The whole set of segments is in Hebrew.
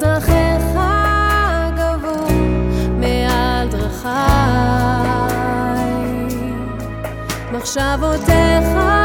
דרכיך גבוה מעל דרכיי, מחשבותיך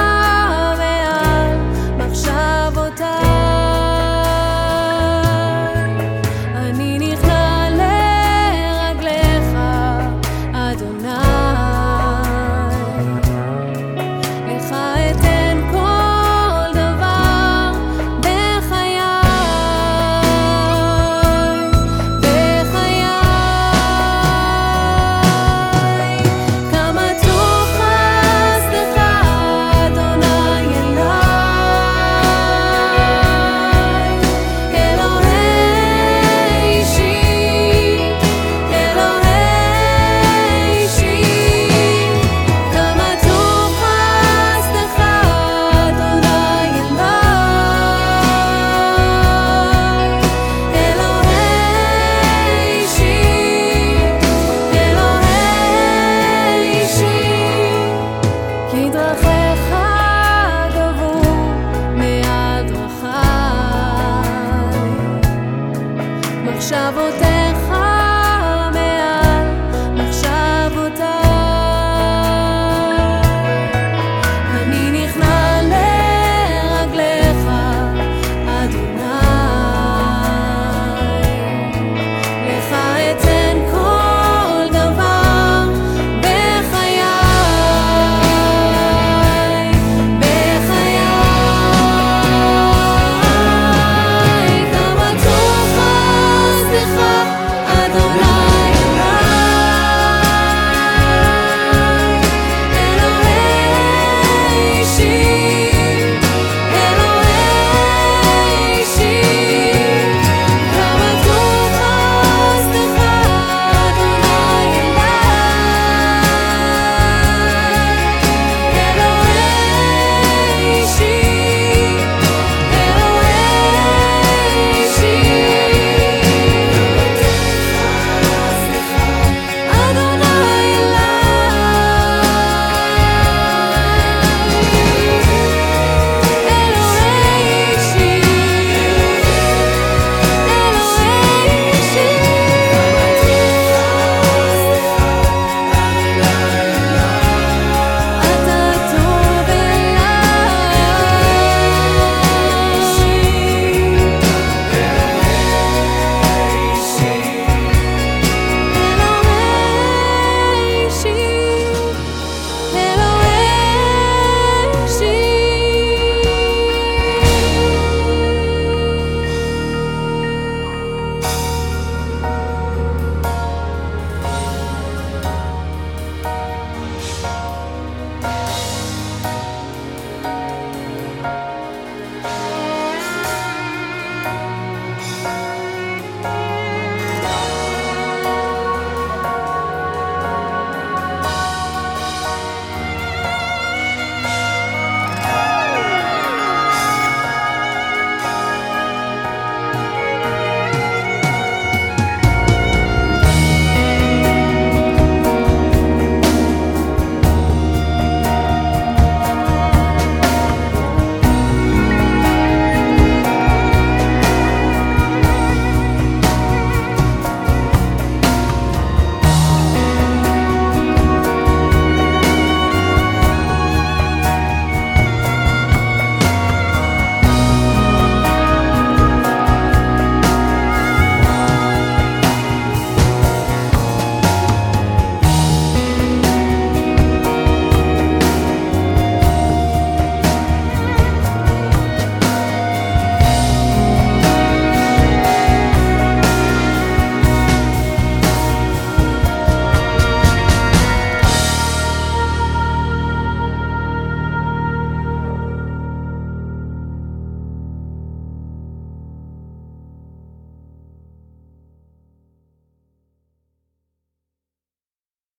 מחשבותיך